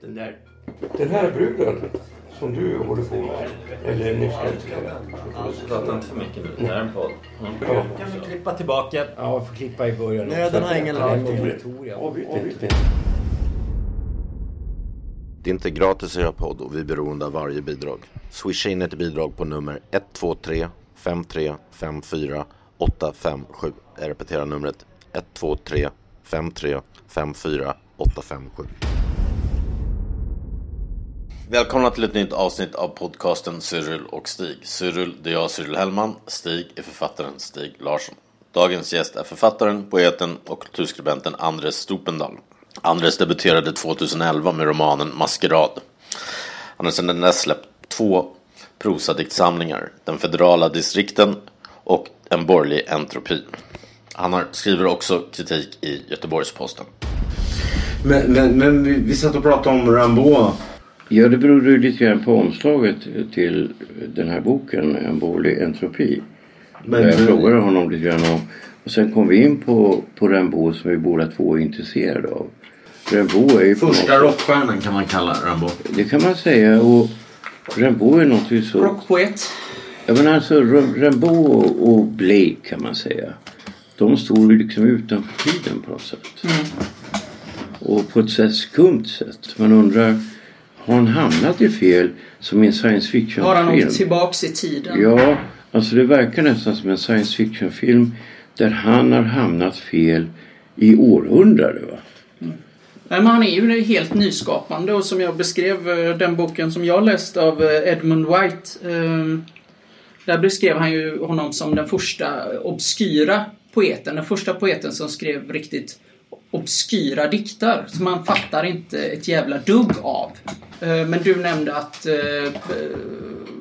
Den där. Den här bruden som du håller på med. Eller ni ska Prata inte för mycket nu. Det här är en podd. Ja. Kan vi klippa tillbaka? Ja, jag får klippa i början. Nöden har ingen lag. Avbryt. Det är inte gratis att göra podd och vi är beroende av varje bidrag. Swisha in ett bidrag på nummer 123 5354 857. Jag repeterar numret 123 53 54 857. Välkomna till ett nytt avsnitt av podcasten Cyril och Stig. Cyril, det är jag Cyril Hellman. Stig är författaren Stig Larsson. Dagens gäst är författaren, poeten och kulturskribenten Andres Stupendal. Andres debuterade 2011 med romanen Maskerad. Han har sedan dess släppt två prosadiktsamlingar, Den federala distrikten och En borgerlig entropi. Han har, skriver också kritik i Göteborgs-Posten. Men, men, men vi, vi satt och pratade om Rambo. Ja, det berodde ju lite grann på omslaget till den här boken, En borgerlig entropi. Men jag frågade honom lite grann om. Och sen kom vi in på, på Rimbaud som vi båda två är intresserade av. Rimbaud är ju Första något- rockstjärnan kan man kalla Rambo. Det kan man säga. Och Rimbaud är något så... Rockpoet. Ja men alltså Rim- Rimbaud och- Blake kan man säga. De stod ju liksom utanför tiden på något sätt. Och på ett sätt skumt sätt. Man undrar, har han hamnat i fel som i en science fiction Har han åkt tillbaks i tiden? Ja, alltså det verkar nästan som en science fiction film där han har hamnat fel i århundrade. Va? Nej, men han är ju helt nyskapande och som jag beskrev eh, den boken som jag läst av eh, Edmund White. eh, Där beskrev han ju honom som den första obskyra poeten. Den första poeten som skrev riktigt obskyra dikter som man fattar inte ett jävla dugg av. Eh, Men du nämnde att, eh, eh,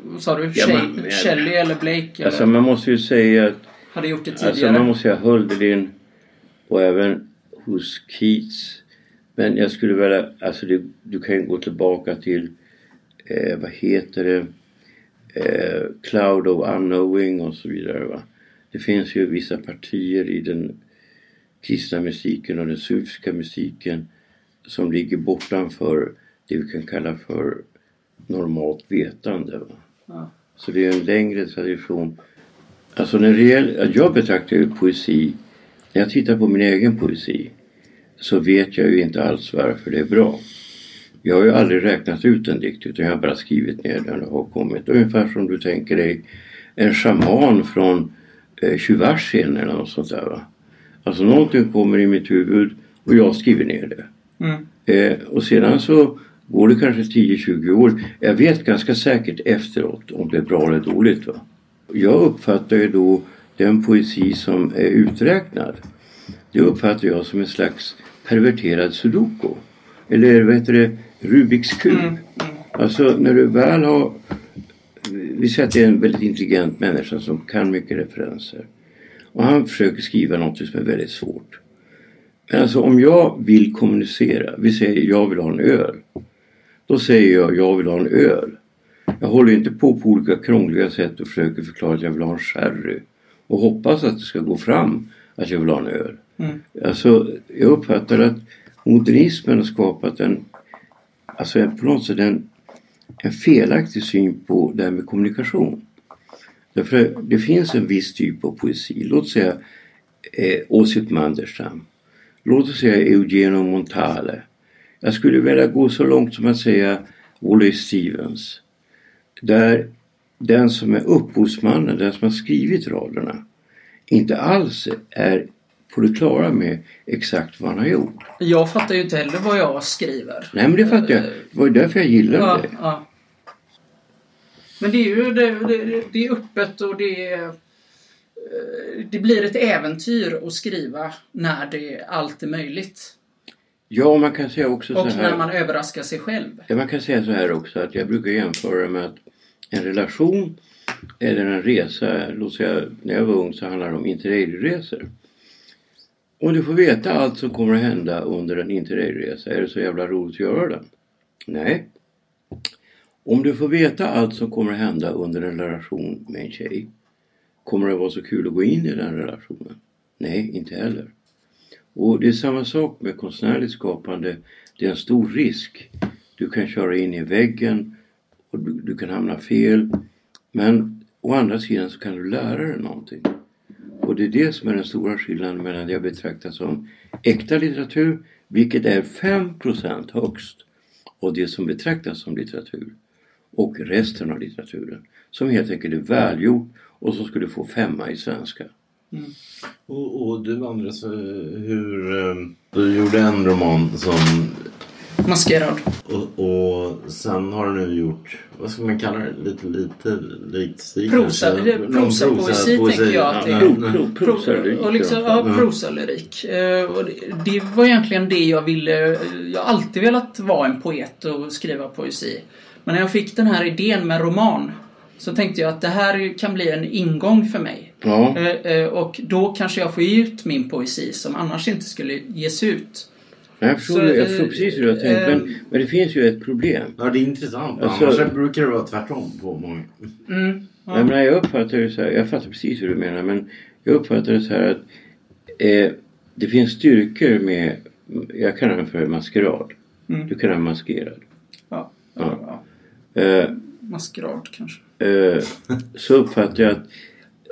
vad sa du, Ja, men- Shelley eller Blake eller, Alltså man måste ju säga att hade gjort det tidigare. Alltså man måste säga Hölderlin och även hos Keats. Men jag skulle vilja, alltså det, du kan ju gå tillbaka till, eh, vad heter det, eh, Cloud of Unknowing och så vidare. Va? Det finns ju vissa partier i den kristna mystiken och den sufiska mystiken som ligger bortanför det vi kan kalla för normalt vetande. Ja. Så det är en längre tradition Alltså när det jag betraktar ju poesi, när jag tittar på min egen poesi så vet jag ju inte alls varför det är bra. Jag har ju aldrig räknat ut en dikt utan jag har bara skrivit ner den och har kommit. Ungefär som du tänker dig en shaman från eh, Tjuvasien eller något sånt där va. Alltså någonting kommer i mitt huvud och jag skriver ner det. Mm. Eh, och sedan så går det kanske 10-20 år. Jag vet ganska säkert efteråt om det är bra eller dåligt. Va? Jag uppfattar ju då den poesi som är uträknad. Det uppfattar jag som en slags perverterad sudoku. Eller vad heter det? Rubiks kub. Alltså när du väl har... Vi säger att det är en väldigt intelligent människa som kan mycket referenser. Och han försöker skriva något som är väldigt svårt. Men alltså om jag vill kommunicera, vi säger jag vill ha en öl. Då säger jag jag vill ha en öl. Jag håller inte på på olika krångliga sätt och försöker förklara att jag vill ha en sherry. Och hoppas att det ska gå fram att jag vill ha en öl. Mm. Alltså jag uppfattar att modernismen har skapat en, alltså på något sätt en, en felaktig syn på det här med kommunikation. Därför det finns en viss typ av poesi. Låt säga eh, Osip Manderstam. Låt oss säga Eugenio Montale. Jag skulle vilja gå så långt som att säga Wallace Stevens. Där den som är upphovsmannen, den som har skrivit raderna, inte alls är på det klara med exakt vad han har gjort. Jag fattar ju inte heller vad jag skriver. Nej men det fattar jag. Det var ju därför jag gillade Ja, det. ja. Men det är ju det, det, det är öppet och det är... eh, det blir ett äventyr att skriva när det allt är möjligt. Ja, man kan säga också Och så när här. man överraskar sig själv. Ja, man kan säga så här också att jag brukar jämföra med att en relation eller en resa, låt säga när jag var ung så handlade det om interrailresor. Om du får veta allt som kommer att hända under en interrailresa, är det så jävla roligt att göra den? Nej. Om du får veta allt som kommer att hända under en relation med en tjej, kommer det vara så kul att gå in i den relationen? Nej, inte heller. Och det är samma sak med konstnärligt skapande. Det är en stor risk. Du kan köra in i väggen och du, du kan hamna fel. Men å andra sidan så kan du lära dig någonting. Och det är det som är den stora skillnaden mellan det jag betraktar som äkta litteratur, vilket är 5% högst, och det som betraktas som litteratur. Och resten av litteraturen. Som helt enkelt är välgjord och som skulle få femma i svenska. Och, och du Andres, hur... eh, Du gjorde en roman som... Maskerad. Och, och sen har du nu gjort, vad ska man kalla det, lite, lite likt Prosa, Någon prosapoesi tänker jag att det är. Pro, pro, prosalyrik, Och liksom, ja. prosalyrik. Eh, och det, det var egentligen det jag ville. Jag har alltid velat vara en poet och skriva poesi. Men när jag fick den här idén med roman så tänkte jag att det här kan bli en ingång för mig. Ja. Eh, eh, Och då kanske jag får ge ut min poesi som annars inte skulle ges ut. Jag förstår, Så, jag förstår eh, precis hur du har tänkt. eh, Men, men det finns ju ett problem. Ja, det är intressant. Alltså- Annars brukar det vara tvärtom på många. Mm. Jag, menar, jag uppfattar det så här, jag fattar precis hur du menar men jag uppfattar det så här att eh, det finns styrkor med, jag kallar den för maskerad. Mm. Du kallar den maskerad. Ja. Ja. Eh, Maskerad kanske. eh, så uppfattar jag att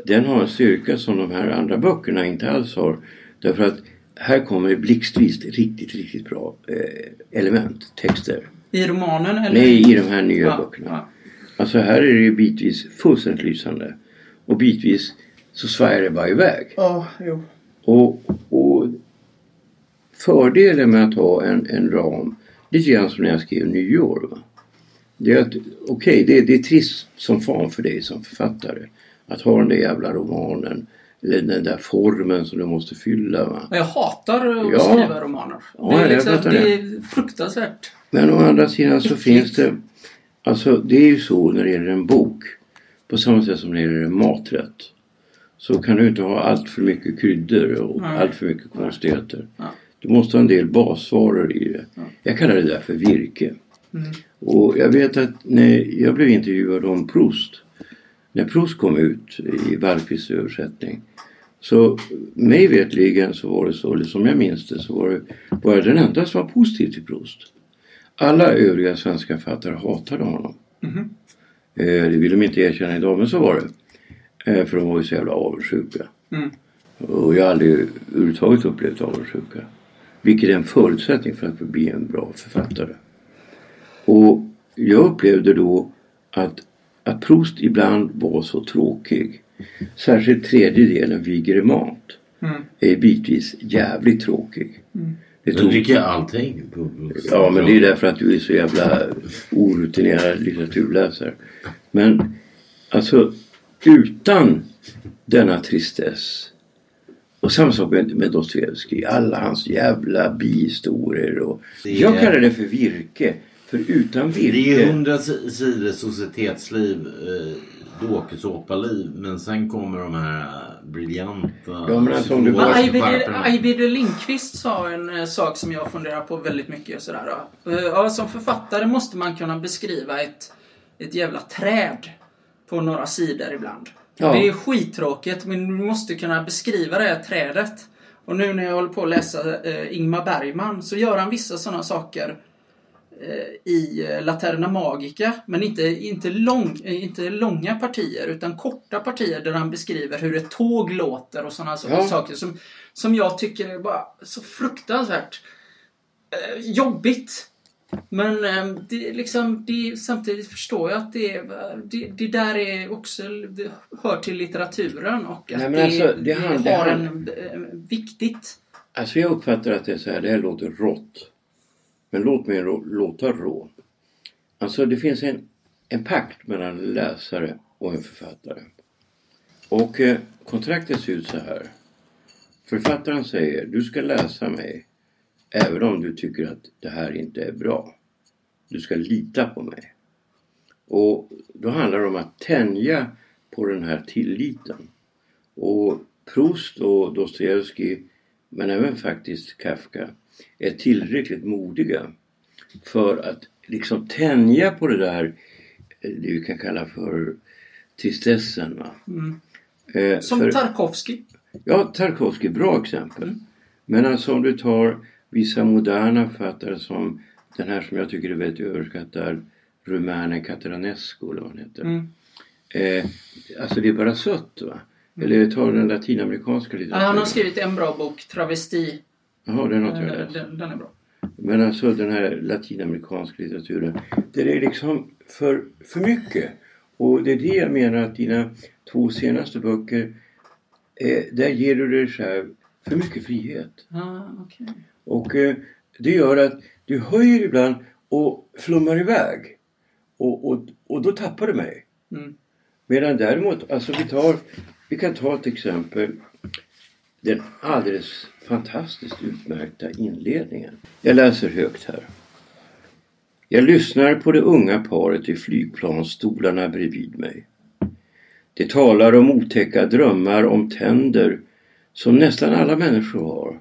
den har en styrka som de här andra böckerna inte alls har. Därför att här kommer det blixtvis riktigt, riktigt bra eh, element, texter. I romanen eller? Nej, i de här nya Ja, böckerna. ja. Alltså här är det ju bitvis fullständigt lysande. Och bitvis så svajar det bara iväg. Ja, jo. Och, och fördelen med att ha en, en ram, lite grann som när jag skrev nyår. Va? Det är att, okej, det, det är trist som fan för dig som författare. Att ha den där jävla romanen. Den där formen som du måste fylla. Va? Jag hatar att Ja. skriva romaner. Ja, det, är liksom, det det. är fruktansvärt. Men å andra sidan så finns det Alltså det är ju så när det gäller en bok På samma sätt som när det gäller en maträtt Så kan du inte ha allt för mycket kryddor och Nej. allt för mycket konstigheter Ja. Du måste ha en del basvaror i det Jag kallar det där för virke Mm. Och jag vet att när jag blev intervjuad om Proust När Proust kom ut i Wallquists översättning så mig vetligen så var det så, eller som jag minns det, så var det var jag den enda som var positiv till Proust. Alla övriga svenska författare hatade honom. Eh, det vill de inte erkänna idag, men så var det. Eh, för de var ju så jävla avundsjuka. Mm. Och jag har aldrig överhuvudtaget upplevt avundsjuka. Vilket är en förutsättning för att bli en bra författare. Och jag upplevde då att, att Proust ibland var så tråkig. Särskilt tredje delen, Vigeremant, Mm. är bitvis jävligt tråkig. Det Jag tycker allting. På, Ja, men det är därför att du är så jävla orutinerad litteraturläsare. Men alltså utan denna tristess och samma sak med, med Dostojevskij. Alla hans jävla bihistorier. Och, Jag kallar det för virke. För utan Det är virke. hundra si- sidor societetsliv, eh, dokusåpaliv. Men sen kommer de här briljanta... Ja, men alltså om du bara- Ajvide, Lindqvist sa en eh, sak som jag funderar på väldigt mycket. Sådär, då. Eh, ja, som författare måste man kunna beskriva ett, ett jävla träd på några sidor ibland. Ja. Det är skittråkigt men du måste kunna beskriva det här trädet. Och nu när jag håller på att läsa eh, Ingmar Bergman så gör han vissa sådana saker i eh, Laterna Magica. Men inte, inte, lång, eh, inte långa partier utan korta partier där han beskriver hur ett tåg låter och sådana Ja. saker som, som jag tycker är bara så fruktansvärt eh, jobbigt. Men eh, det, liksom, det, samtidigt förstår jag att det, det, det där är också det hör till litteraturen och att Nej, det, alltså, det har en, eh, viktigt. Alltså jag uppfattar att det är så här. Det här låter rått. Men låt mig rå, låta rå. Alltså det finns en, en pakt mellan en läsare och en författare. Och eh, kontraktet ser ut så här. Författaren säger du ska läsa mig även om du tycker att det här inte är bra. Du ska lita på mig. Och då handlar det om att tänja på den här tilliten. Och Proust och Dostojevskij, men även faktiskt Kafka, är tillräckligt modiga för att liksom tänja på det där, eh, det vi kan kalla för tristessen. Mm. Eh, Som för- Tarkovsky. Ja, Tarkovsky, bra exempel. Men alltså om du tar vissa moderna författare som den här som jag tycker är väldigt överskattad, rumänen Cataranescu eller vad han heter. Mm. Eh, alltså det är bara sött va? Eller ta den latinamerikanska litteraturen. han har skrivit en bra bok, Travesti. Jaha, det är något jag Eh, läst. Den, den är bra. Men alltså den här latinamerikanska litteraturen. Det är liksom för, för mycket. Och det är det jag menar att dina två senaste böcker, eh, där ger du dig själv för mycket frihet. Ah, okej. Och eh, det gör att du höjer ibland och flummar iväg. Och, och, och då tappar du mig. Mm. Medan däremot, alltså vi tar, vi kan ta ett exempel. Den alldeles fantastiskt utmärkta inledningen. Jag läser högt här. Jag lyssnar på det unga paret i flygplansstolarna bredvid mig. De talar om otäcka drömmar om tänder som nästan alla människor har.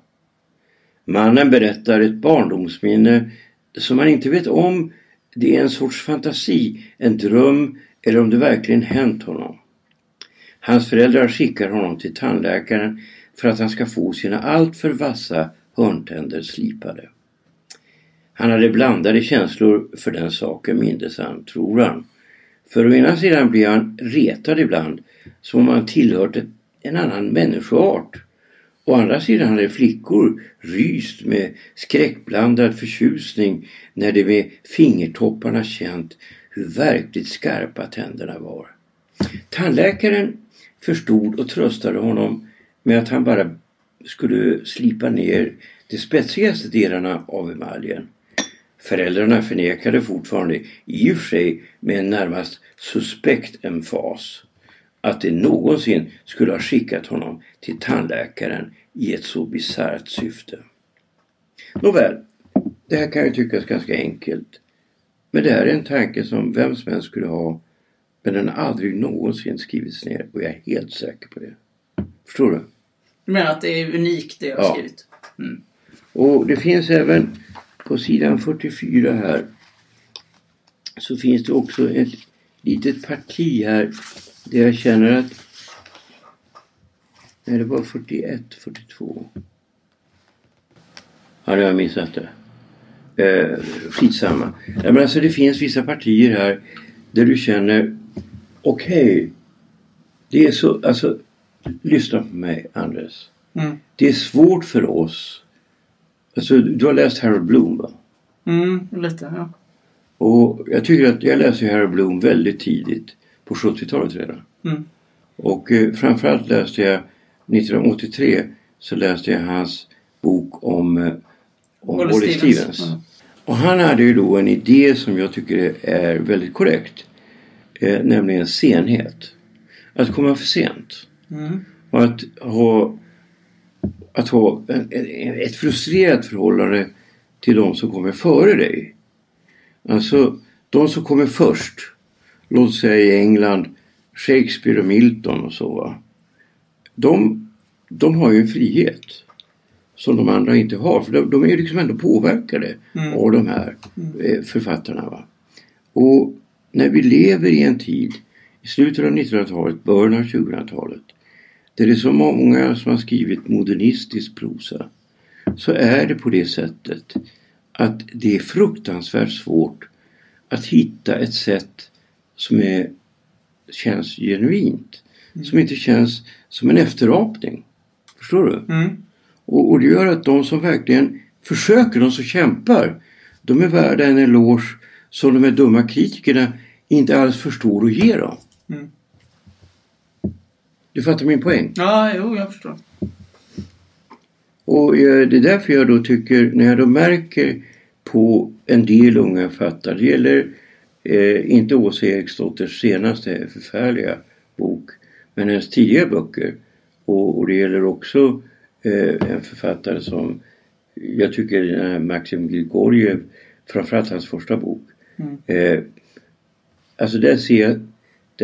Mannen berättar ett barndomsminne som man inte vet om det är en sorts fantasi, en dröm eller om det verkligen hänt honom. Hans föräldrar skickar honom till tandläkaren för att han ska få sina alltför vassa hörntänder slipade. Han hade blandade känslor för den saken mindes han, tror han. För å ena sidan blir han retad ibland som om han tillhört en annan människoart. Å andra sidan hade flickor ryst med skräckblandad förtjusning när de med fingertopparna känt hur verkligt skarpa tänderna var. Tandläkaren förstod och tröstade honom med att han bara skulle slipa ner de spetsigaste delarna av emaljen. Föräldrarna förnekade fortfarande, i och för sig med en närmast suspekt emfas, att de någonsin skulle ha skickat honom till tandläkaren i ett så bisarrt syfte. Nåväl, det här kan ju tyckas ganska enkelt. Men det här är en tanke som vem som helst skulle ha men den har aldrig någonsin skrivits ner och jag är helt säker på det. Förstår du? Du menar att det är unikt det jag har Ja. skrivit? Och det finns även på sidan 44 här så finns det också ett litet parti här där jag känner att Nej, det var 41, 42. Ja, det har jag missat det. Eh, skitsamma. Ja, men alltså det finns vissa partier här där du känner okej, det är så, alltså lyssna på mig Anders. Mm. Det är svårt för oss. Alltså du har läst Harold Bloom va? Mm, lite, ja. Och jag tycker att jag läste Harold Bloom väldigt tidigt. På 70-talet redan. Mm. Och eh, framförallt läste jag 1983 så läste jag hans bok om, eh, om Wallace Stevens. Stevens. Ja. Och han hade ju då en idé som jag tycker är väldigt korrekt. Eh, nämligen senhet. Att komma för sent. Mm. Och att ha, att ha en, en, ett frustrerat förhållande till de som kommer före dig. Alltså de som kommer först. Låt säga i England Shakespeare och Milton och så. Va? De, de har ju en frihet. Som de andra inte har. För de, de är ju liksom ändå påverkade Mm. av de här eh, författarna. Va? Och när vi lever i en tid i slutet av 1900-talet, början av 2000-talet där det är så många som har skrivit modernistisk prosa så är det på det sättet att det är fruktansvärt svårt att hitta ett sätt som är, känns genuint. Som inte känns som en efterapning. Förstår du? Mm. Och, och det gör att de som verkligen försöker, de som kämpar, de är värda en eloge som de här dumma kritikerna inte alls förstår och ger dem. Mm. Du fattar min poäng? Ja, jo, jag förstår. Och eh, det är därför jag då tycker, när jag då märker på en del unga författare, det gäller eh, inte Åsa Eriksdotters senaste förfärliga bok, Men hennes tidigare böcker och, och det gäller också eh, en författare som jag tycker här Maxim Grigoriev, framförallt hans första bok. Eh, alltså där ser, jag,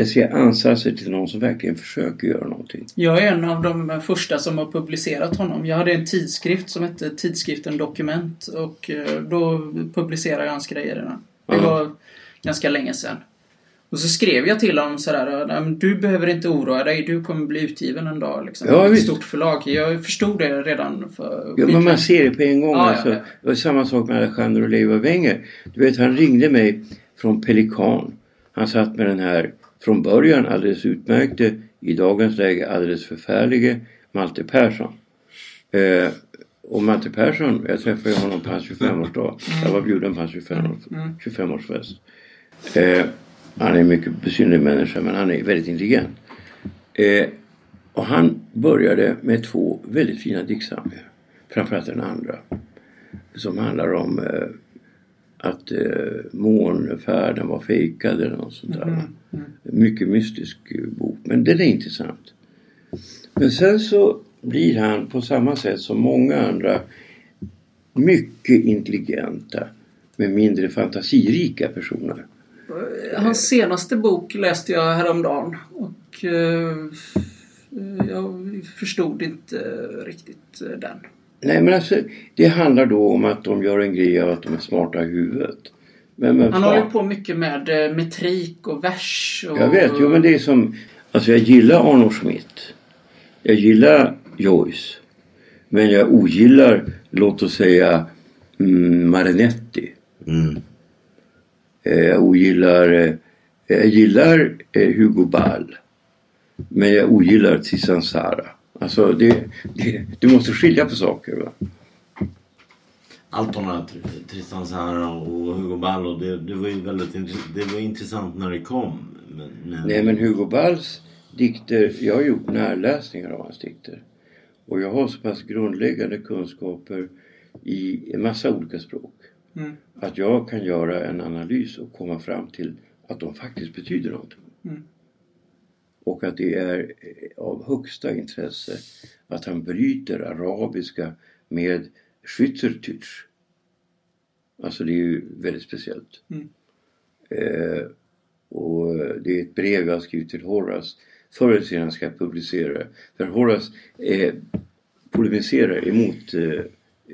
ser jag ansatser till någon som verkligen försöker göra någonting. Jag är en av de första som har publicerat honom. Jag hade en tidskrift som hette Tidskriften Dokument och eh, då publicerade jag hans grejer. i den. Det Ja. var ganska länge sedan. Och så skrev jag till honom sådär, "Nej, men du behöver inte oroa dig, du kommer bli utgiven en dag. Liksom, Ja, ett visst. stort förlag. Jag förstod det redan för Ja, men man ser det på en gång. Ja, ja, alltså. ja. Det var samma sak med Alejandro Leiva Wenger. Du vet, han ringde mig från Pelikan. Han satt med den här från början alldeles utmärkte, i dagens läge alldeles förfärlige Malte Persson. Eh, och Malte Persson, jag träffade honom på hans 25-årsdag. Jag var bjuden på hans 25 25-årsfest. Eh, han är en mycket besynnerlig människa men han är väldigt intelligent. Eh, och han började med två väldigt fina diktsamlingar. Framförallt den andra. Som handlar om eh, att eh, månfärden var fejkad eller något sånt där. Mycket mystisk eh, bok. Men den är intressant. Men sen så blir han på samma sätt som många andra mycket intelligenta men mindre fantasirika personer. Hans senaste bok läste jag häromdagen och eh, jag förstod inte riktigt eh, den. Nej men alltså det handlar då om att de gör en grej av att de är smarta i huvudet. Men, men Han håller på mycket med eh, metrik och vers. Och, Jag vet, jo men det är som... Alltså jag gillar Arno Schmidt. Jag gillar Joyce. Men jag ogillar, låt oss säga, mm, Marinetti. Mm. Eh, Jag ogillar... eh, Jag gillar eh, Hugo Ball. Men jag ogillar Tizan Sara. Alltså det, det, du måste skilja på saker va. Tr- Tristan Sara och Hugo Ballo det, det var ju väldigt intressant. Det var intressant när det kom. Men, men... Nej men Hugo Balls dikter, jag har gjort närläsningar av hans dikter. Och jag har så pass grundläggande kunskaper i en massa olika språk. Mm. Att jag kan göra en analys och komma fram till att de faktiskt betyder någonting. Mm. Och att det är eh, av högsta intresse att han bryter arabiska med Schweizerdeutsch. Alltså det är ju väldigt speciellt. Mm. Eh, och det är ett brev jag har skrivit till Horace. Förr eller senare ska jag publicera. För Horace eh, polemiserar emot eh,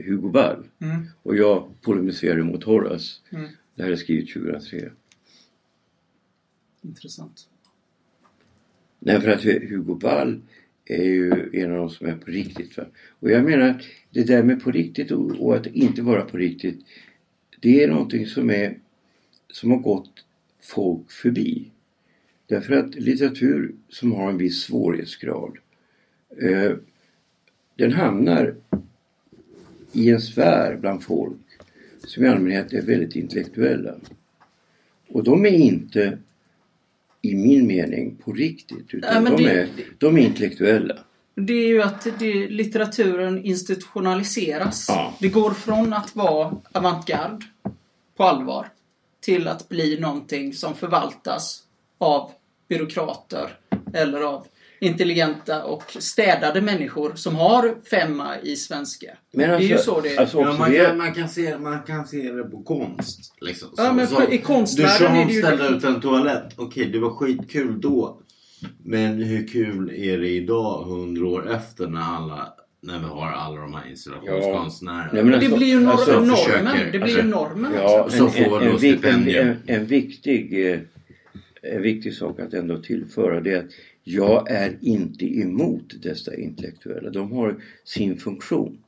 Hugo Ball. Mm. Och jag polemiserar emot Horace. Mm. Det här är skrivet 2003. Intressant. Nej, för att Hugo Ball är ju en av de som är på riktigt. Va? Och jag menar att det där med på riktigt och, och att inte vara på riktigt. Det är någonting som är som har gått folk förbi. Därför att litteratur som har en viss svårighetsgrad eh, den hamnar i en sfär bland folk som i allmänhet är väldigt intellektuella. Och de är inte i min mening på riktigt utan Nej, de, det- är, de är intellektuella. Det är ju att det, litteraturen institutionaliseras. Ja. Det går från att vara avantgarde på allvar till att bli någonting som förvaltas av byråkrater eller av intelligenta och städade människor som har femma i svenska. Men det är ju alltså- så det är. alltså- Ja, man, kan, man, kan se, man kan se det på konst. Liksom. Ja, men på- i konstvärlden är det ju ställde det- ut en toalett. Okej, det var skitkul då. Men hur kul är det idag, hundra år efter, när, alla, när vi har alla de här installationskonstnärerna? Nej, men det alltså- blir ju nor- alltså, normen. försöker- det blir alltså, ju normen Ja. Så en, en, en, en, viktig, eh, en viktig sak att ändå tillföra det är att jag är inte emot dessa intellektuella. De har sin funktion.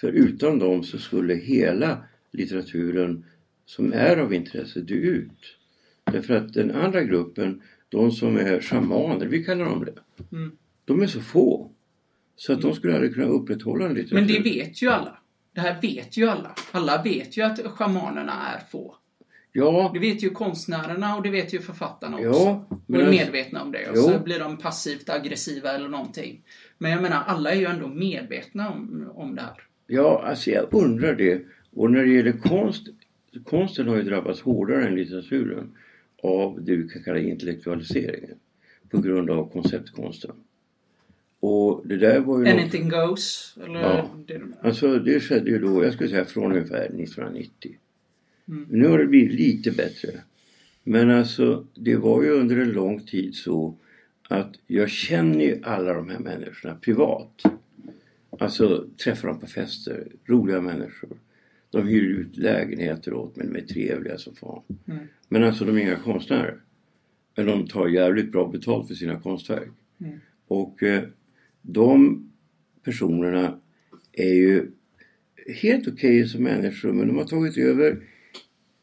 För utan dem så skulle hela litteraturen som är av intresse dö ut. Därför att den andra gruppen, de som är shamaner, vi kallar dem det. Mm. De är så få. Så att de skulle aldrig kunna upprätthålla en litteratur. Men det vet ju alla. Det här vet ju alla. Alla vet ju att shamanerna är få. Ja, Det vet ju konstnärerna och det vet ju författarna också. Ja, och men är alltså- medvetna om det. Och så blir de passivt aggressiva eller någonting. Men jag menar, alla är ju ändå medvetna om, om det här. Ja, alltså jag undrar det. Och när det gäller konst, konsten har ju drabbats hårdare än litteraturen av det vi kan kalla intellektualiseringen. på grund av konceptkonsten. Och det där var ju något- Anything goes? Eller Ja. det? Alltså det skedde ju då, jag skulle säga från ungefär 1990. Mm. Nu har det blivit lite bättre. Men alltså det var ju under en lång tid så att jag känner ju alla de här människorna privat. Alltså träffar dem på fester, roliga människor. De hyr ut lägenheter åt mig, de är trevliga som fan. Mm. Men alltså de är inga konstnärer. Men de tar jävligt bra betalt för sina konstverk. Mm. Och eh, de personerna är ju helt okej som människor men de har tagit över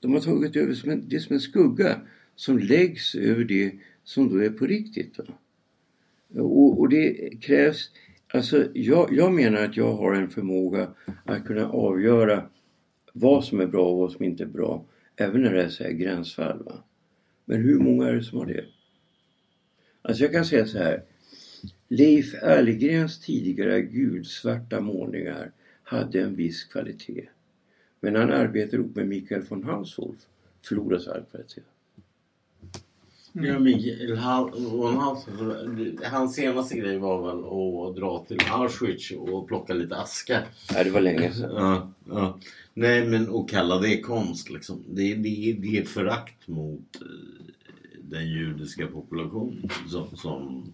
de har tagit över som en, det är som en skugga som läggs över det som då är på riktigt. Och, och det krävs Alltså jag, jag menar att jag har en förmåga att kunna avgöra vad som är bra och vad som inte är bra. Även när det är så här gränsfall. Va? Men hur många är det som har det? Alltså jag kan säga så här. Leif Erlegrens tidigare gulsvarta målningar hade en viss kvalitet. Men han arbetade ihop med Mikael von Hanswolf förlorades all kvalitet. Ja, Mikael von Hals, hans senaste grej var väl att dra till Auschwitz och plocka lite aska. Nej, det var länge sedan. Ja, ja. Nej men att kalla det konst liksom. Det, det, det är ett förakt mot eh, den judiska populationen som, som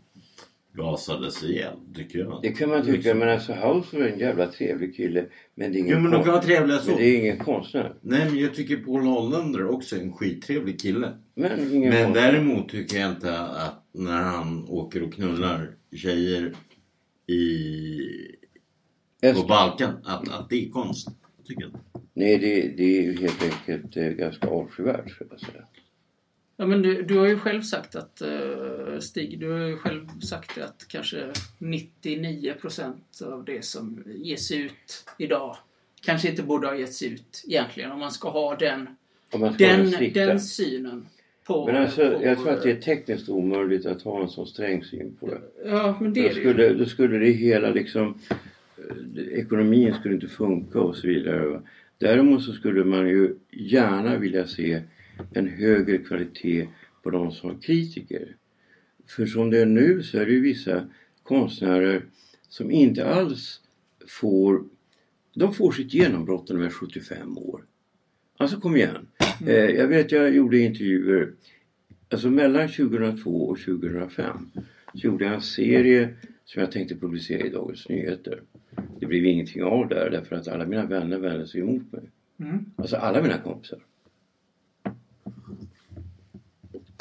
gasades ihjäl tycker jag. Det kan man tycka, men alltså Haus var en jävla trevlig kille. Men det är ingen, Jo men de kan vara trevliga så. men det är ingen konstnär. Nej men jag tycker Paul Hollander också är en skittrevlig kille. Men ingen Men konstnär. däremot tycker jag inte att när han åker och knullar tjejer i, på. Balkan att, att det är konst. Tycker jag. Nej, det, det är ju helt enkelt eh, ganska avskyvärt, skulle jag säga. Ja, men du, du har ju själv sagt att, eh, Stig, du har ju själv sagt att kanske 99% av det som ges ut idag kanske inte borde ha getts ut egentligen om man ska ha den, den, den synen på... Men alltså, på, jag tror att det är tekniskt omöjligt att ha en så sträng syn på det. Ja, men det Då skulle, då skulle det hela liksom... eh, Ekonomin skulle inte funka och så vidare. Däremot så skulle man ju gärna vilja se en högre kvalitet på de som har kritiker. För som det är nu så är det ju vissa konstnärer som inte alls får... De får sitt genombrott när de är 75 år. Alltså kom igen. Eh, jag vet jag gjorde intervjuer Alltså mellan 2002 och 2005 så gjorde jag en serie som jag tänkte publicera i Dagens Nyheter. Det blev ingenting av där därför att alla mina vänner vände sig emot mig. Mm. Alltså alla mina kompisar.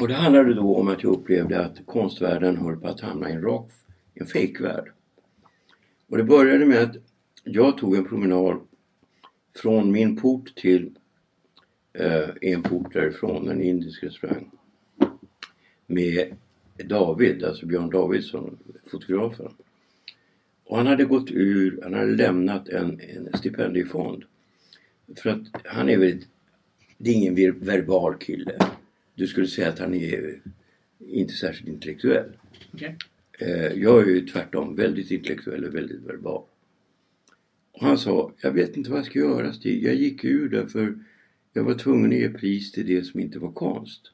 Och det handlade då om att jag upplevde att konstvärlden höll på att hamna i en rak, en fejkvärld. Och det började med att jag tog en promenad från min port till eh, en port därifrån, en indisk restaurang. Med David, alltså Björn Davidsson, fotografen. Och han hade gått ur, han hade lämnat en, en stipendiefond. För att han är väl, det är ingen verbal kille. Du skulle säga att han är inte särskilt intellektuell. Okej. Eh, jag är ju tvärtom väldigt intellektuell och väldigt verbal. Och han sa, jag vet inte vad jag ska göra Stig. Jag gick ur där för jag var tvungen att ge pris till det som inte var konst.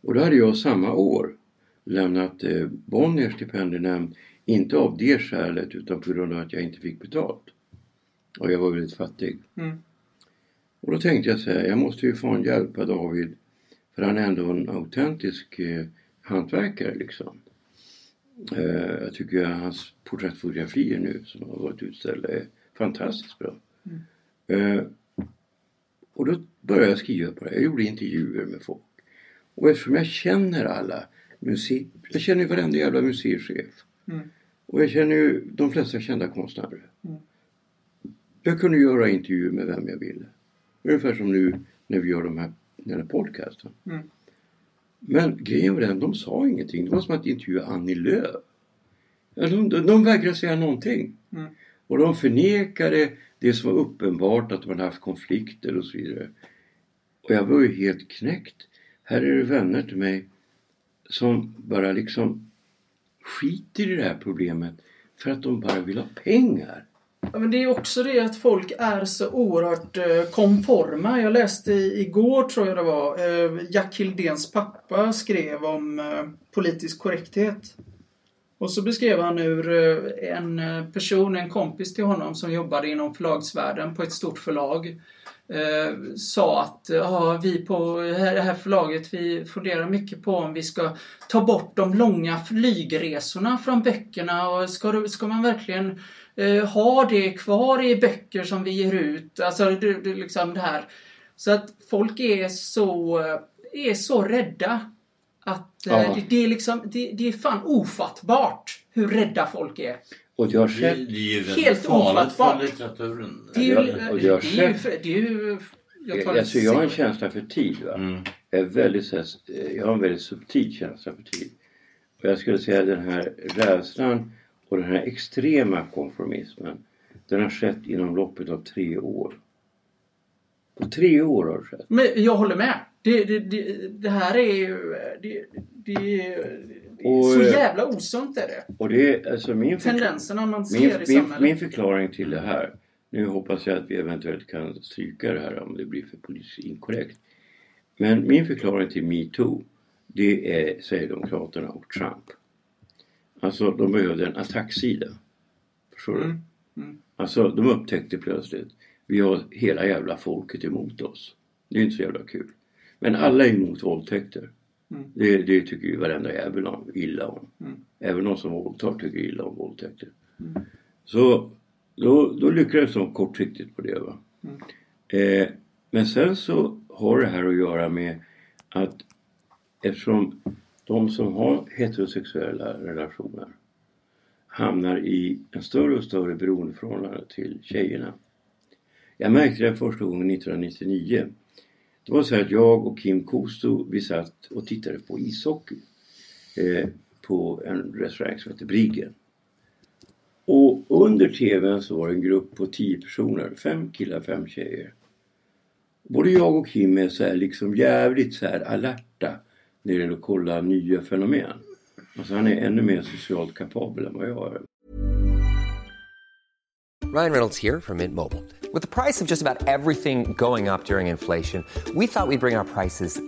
Och då hade jag samma år lämnat eh, Bonniers stipendienämnd. Inte av det skälet utan på grund av att jag inte fick betalt. Och jag var väldigt fattig. Mm. Och då tänkte jag så här, jag måste ju fan hjälpa David. För han är ändå en autentisk eh, hantverkare liksom. Eh, jag tycker att hans porträttfotografier nu som har varit utställda är fantastiskt bra. Eh, och då började jag skriva på det. Jag gjorde intervjuer med folk. Och eftersom jag känner alla musik... Jag känner ju varenda jävla museichef. Mm. Och jag känner ju de flesta kända konstnärer. Mm. Jag kunde göra intervjuer med vem jag ville. Ungefär som nu när vi gör de här, här podcasten. Mm. Men grejen var den, de sa ingenting. Det var som att intervjua Annie Lööf. De, de, de vägrade säga någonting. Mm. Och de förnekade det som var uppenbart att man haft konflikter och så vidare. Och jag var ju helt knäckt. Här är det vänner till mig som bara liksom skiter i det här problemet för att de bara vill ha pengar. Ja, men det är också det att folk är så oerhört eh, konforma. Jag läste igår, tror jag det var, eh, Jack Hildéns pappa skrev om eh, politisk korrekthet. Och så beskrev han hur eh, en eh, person, en kompis till honom som jobbade inom förlagsvärlden på ett stort förlag eh, sa att ah, vi på det här förlaget vi funderar mycket på om vi ska ta bort de långa flygresorna från böckerna och ska, ska man verkligen eh, ha det kvar i böcker som vi ger ut? Alltså det, det, liksom det här. Så att folk är så, eh, är så rädda att eh, det, det, är liksom, det, det är fan ofattbart hur rädda folk är. Och jag har Det, är Helt farligt för ofattbart. litteraturen. Det är ju, jag det är ju tar Alltså jag har en känsla för tid. Va? Mm. Jag, är väldigt, här, jag har en väldigt subtil känsla för tid. Och jag skulle säga den här rädslan och den här extrema konformismen. Den har skett inom loppet av tre år. På tre år har det skett. Men jag håller med. Det, det, det, det här är ju... Det, det, Och, så eh, jävla osunt är det. Och det alltså min, Tendenserna man ser min, i min, samhället. min förklaring till det här. Nu hoppas jag att vi eventuellt kan stryka det här om det blir för politiskt inkorrekt. Men min förklaring till metoo det är Sverigedemokraterna och Trump. Alltså de behövde en attacksida. Förstår du? Mm, mm. Alltså de upptäckte plötsligt vi har hela jävla folket emot oss. Det är inte så jävla kul. Men alla är emot våldtäkter. Mm. Det, det tycker ju varenda jävel om, illa om. Mm. Även de som våldtar tycker illa om våldtäkter. Så då, då lyckades de kortsiktigt på det. Va? Eh, men sen så har det här att göra med att eftersom de som har heterosexuella relationer hamnar i en större och större beroendeförhållande till tjejerna. Jag märkte det första gången 1999. Det var så här att jag och Kim Kosto vi satt och tittade på ishockey eh, på en restaurang som heter Briggen. Och under TVn så var det en grupp på tio personer, fem killar, fem tjejer. Både jag och Kim är så här liksom jävligt så här alerta när det gäller att kolla nya fenomen. Alltså han är ännu mer socialt kapabel än vad jag är. Ryan Reynolds här från Mint Mobile. Med priset på nästan allt som går upp under inflationen, trodde vi att vi skulle bring våra priser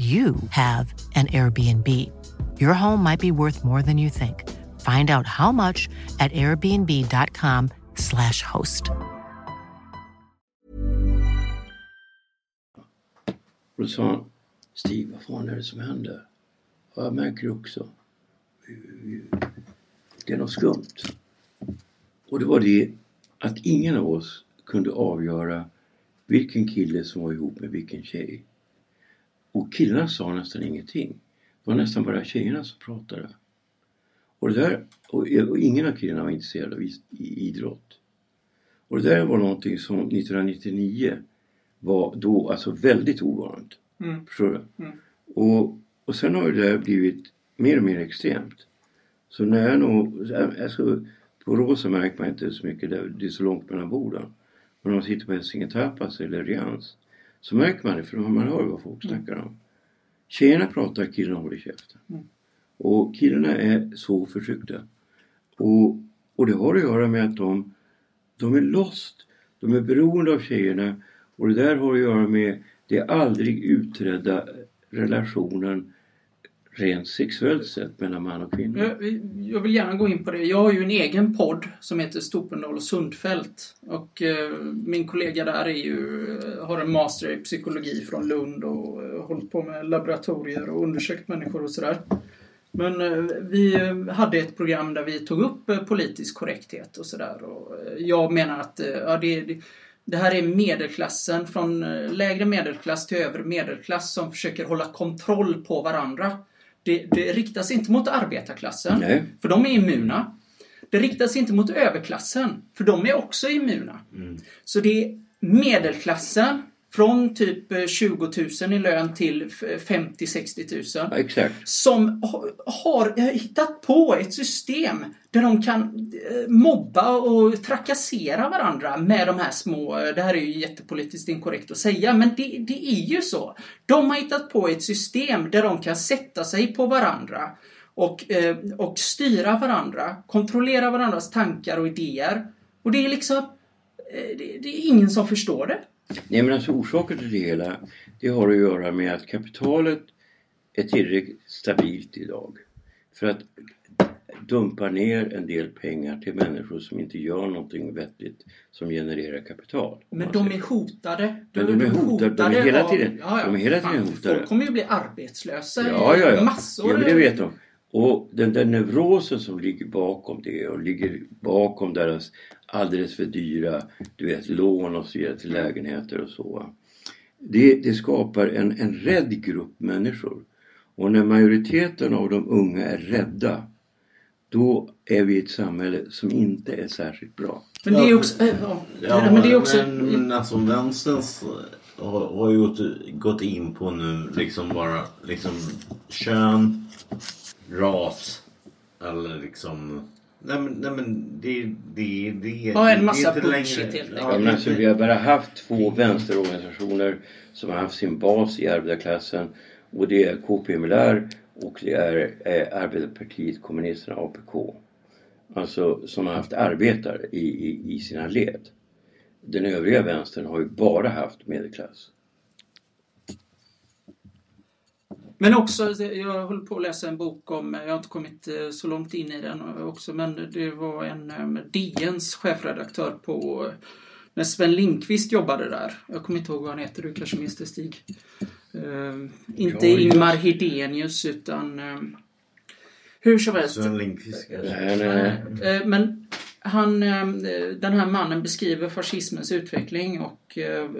you have an Airbnb. Your home might be worth more than you think. Find out how much at airbnb.com/slash host. Och då sa han, Stig? Ja, jag märker också. Det är något skumt. Och det var det att ingen av oss kunde avgöra vilken kille som var ihop med vilken tjej. Och killarna sa nästan ingenting. Det var nästan bara tjejerna som pratade. Och, det där, och, och ingen av killarna var intresserad av idrott. Och det där var någonting som 1999 var då alltså väldigt ovanligt. Mm. Förstår du? Mm. Och, och sen har det där blivit mer och mer extremt. Så när jag nog, alltså, på Rosa märker man inte så mycket, där, det är så långt mellan borden. Men om man sitter på Hälsinge Tapas eller Rians så märker man det för man hör vad folk snackar om. Tjejerna pratar, killarna håller käften. Mm. Och killarna är så förtryckta. Och, och det har att göra med att de, de är lost. De är beroende av tjejerna och det där har att göra med det aldrig utredda relationen rent sexuellt sett mellan man och kvinna. Jag, jag vill gärna gå in på det. Jag har ju en egen podd som heter Stopendal och Sundfält. Och eh, min kollega där är ju, eh, har en master i psykologi från Lund och eh, hållit på med laboratorier och undersökt människor och sådär. Men eh, vi eh, hade ett program där vi tog upp eh, politisk korrekthet och sådär. Och eh, jag menar att eh, ja, det, det, det här är medelklassen, från eh, lägre medelklass till övre medelklass som försöker hålla kontroll på varandra. Det, det riktas inte mot arbetarklassen, Nej. för de är immuna. Det riktas inte mot överklassen, för de är också immuna. Så det är medelklassen från typ eh, 20 000 i lön till f- 50-60 000 Ja, exakt. som ha- har hittat på ett system där de kan eh, mobba och trakassera varandra med de här små, eh, det här är ju jättepolitiskt inkorrekt att säga, men det, det är ju så. De har hittat på ett system där de kan sätta sig på varandra och, eh, och styra varandra, kontrollera varandras tankar och idéer. Och det är liksom, eh, det, det är ingen som förstår det. Nej men alltså orsaken till det hela det har att göra med att kapitalet är tillräckligt stabilt idag för att dumpa ner en del pengar till människor som inte gör någonting vettigt som genererar kapital. Men man de är hotade. Men de är hotade. De är hela tiden- de är hela tiden hotade. Folk kommer ju bli arbetslösa. Ja, ja, ja. Massor. Ja, men det vet de. Och den där neurosen som ligger bakom det och ligger bakom deras alldeles för dyra du vet, lån och så vidare till lägenheter och så. Det, det skapar en, en rädd grupp människor. Och när majoriteten av de unga är rädda då är vi i ett samhälle som inte är särskilt bra. Men det är också... äh, Ja, Ja, men det är också... men, men alltså vänsterns eh, har, har ju gått, gått in på nu liksom bara liksom kön, ras eller liksom Nej men, nej, men det, det, det, Ja, en det är massa inte bullshit längre- helt Ja, men alltså, vi har bara haft två vänsterorganisationer som har haft sin bas i arbetarklassen och det är KPMLR och det är eh, Arbetarpartiet kommunisterna, APK. Alltså som har haft arbetare i, i, i sina led. Den övriga vänstern har ju bara haft medelklass. Men också, jag håller på att läsa en bok om, jag har inte kommit eh, så långt in i den också, men det var en eh, DNs chefredaktör på när Sven Lindqvist jobbade där. Jag kommer inte ihåg vad han heter, du kanske minns det Stig? Eh, inte Ja, Ingmar Hedenius utan eh, hur som helst. Sven Lindqvist kanske. Nej, nej, nej. Eh, Men han, eh, den här mannen beskriver fascismens utveckling och eh,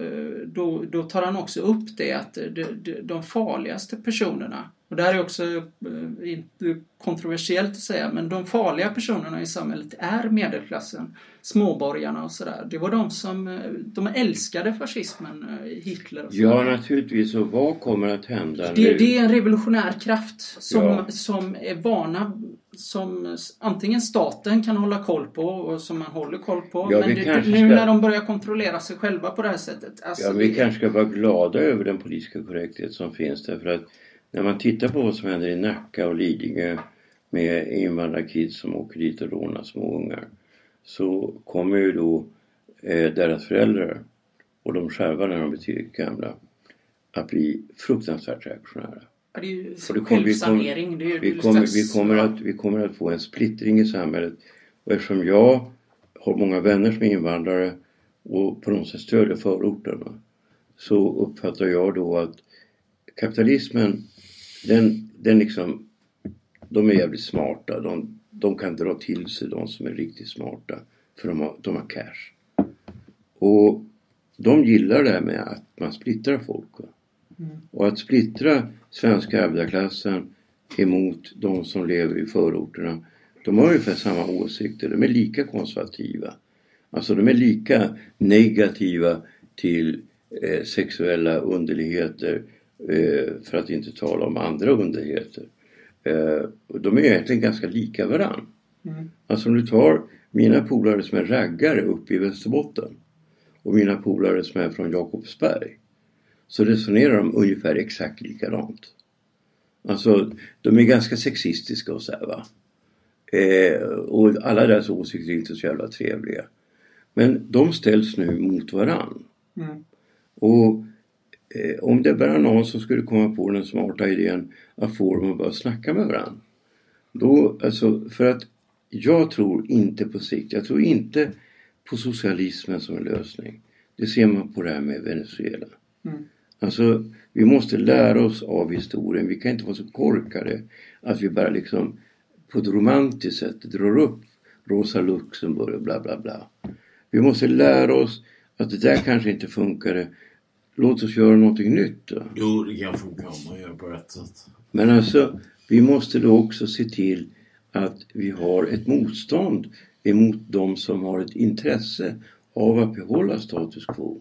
då, då tar han också upp det att de, de, farligaste personerna, och det här är också eh, inte kontroversiellt att säga, men de farliga personerna i samhället är medelklassen, småborgarna och sådär. Det var de som, de älskade fascismen, Hitler och så. Ja naturligtvis och vad kommer att hända Det, nu? det är en revolutionär kraft som, Ja. som är vana som antingen staten kan hålla koll på och som man håller koll på. Ja, men det, nu ska- när de börjar kontrollera sig själva på det här sättet. Alltså, Ja, vi det- kanske ska vara glada över den politiska korrekthet som finns därför att när man tittar på vad som händer i Nacka och Lidingö med invandrarkids som åker dit och rånar små ungar så kommer ju då eh, deras föräldrar och de själva när de blir tillräckligt gamla att bli fruktansvärt reaktionära. Ja, det är ju Och det vi självsanering. är ju Vi kommer, vi, kommer att, vi kommer att få en splittring i samhället och eftersom jag har många vänner som är invandrare och på något sätt stödjer förorterna så uppfattar jag då att kapitalismen den, den liksom de är jävligt smarta. De, de kan dra till sig de som är riktigt smarta för de har, de har cash. Och de gillar det här med att man splittrar folk. va. Och att splittra svenska arbetarklassen emot de som lever i förorterna. De har ungefär samma åsikter. De är lika konservativa. Alltså de är lika negativa till eh, sexuella underligheter eh, för att inte tala om andra underligheter. Eh, de är egentligen ganska lika varann. Alltså om du tar mina polare som är raggare uppe i Västerbotten och mina polare som är från Jakobsberg så resonerar de ungefär exakt likadant. Alltså, de är ganska sexistiska och så här va. Eh, och alla deras åsikter är inte så jävla trevliga. Men de ställs nu mot varann. Mm. Och eh, om det bara någon som skulle komma på den smarta idén att få dem att börja snacka med varandra. Då, alltså, för att jag tror inte på sikt, jag tror inte på socialismen som en lösning. Det ser man på det här med Venezuela. Mm. Alltså, vi måste lära oss av historien. Vi kan inte vara så korkade att vi bara liksom på ett romantiskt sätt drar upp Rosa Luxemburg och bla bla bla. Vi måste lära oss att det där kanske inte funkade. Låt oss göra någonting nytt då. Jo, det kan funka om man gör på rätt sätt. Men alltså, vi måste då också se till att vi har ett motstånd emot de som har ett intresse av att behålla status quo.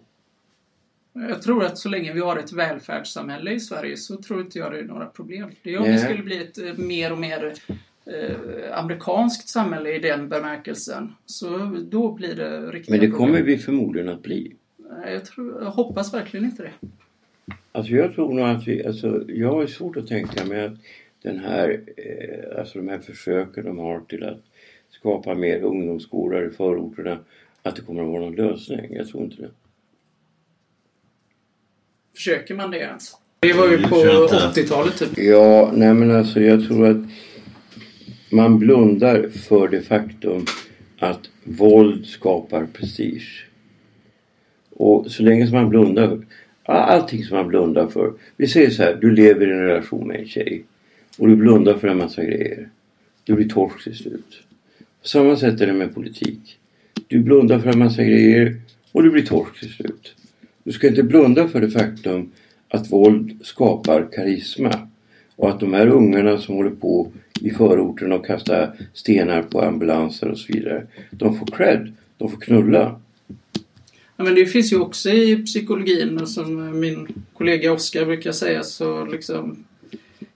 Jag tror att så länge vi har ett välfärdssamhälle i Sverige så tror inte jag det är några problem. Det är om det skulle bli ett eh, mer och mer eh, amerikanskt samhälle i den bemärkelsen. Så då blir det riktiga Men det problem. kommer vi förmodligen att bli. Jag, tror, jag hoppas verkligen inte det. Alltså jag tror nog att vi, alltså jag har svårt att tänka mig att den här, eh, alltså de här försöken de har till att skapa mer ungdomsgårdar i förorterna, att det kommer att vara någon lösning. Jag tror inte det. Försöker man det ens? Det var ju på tror jag inte. 80-talet typ. Ja, nej men alltså jag tror att man blundar för det faktum att våld skapar prestige. Och så länge som man blundar allting som man blundar för. Vi säger så här, du lever i en relation med en tjej och du blundar för en massa grejer. Du blir torsk till slut. På samma sätt är det med politik. Du blundar för en massa grejer och du blir torsk till slut. Du ska inte blunda för det faktum att våld skapar karisma. Och att de här ungarna som håller på i förorten och kastar stenar på ambulanser och så vidare. De får cred. De får knulla. Ja, men det finns ju också i psykologin som min kollega Oskar brukar säga så liksom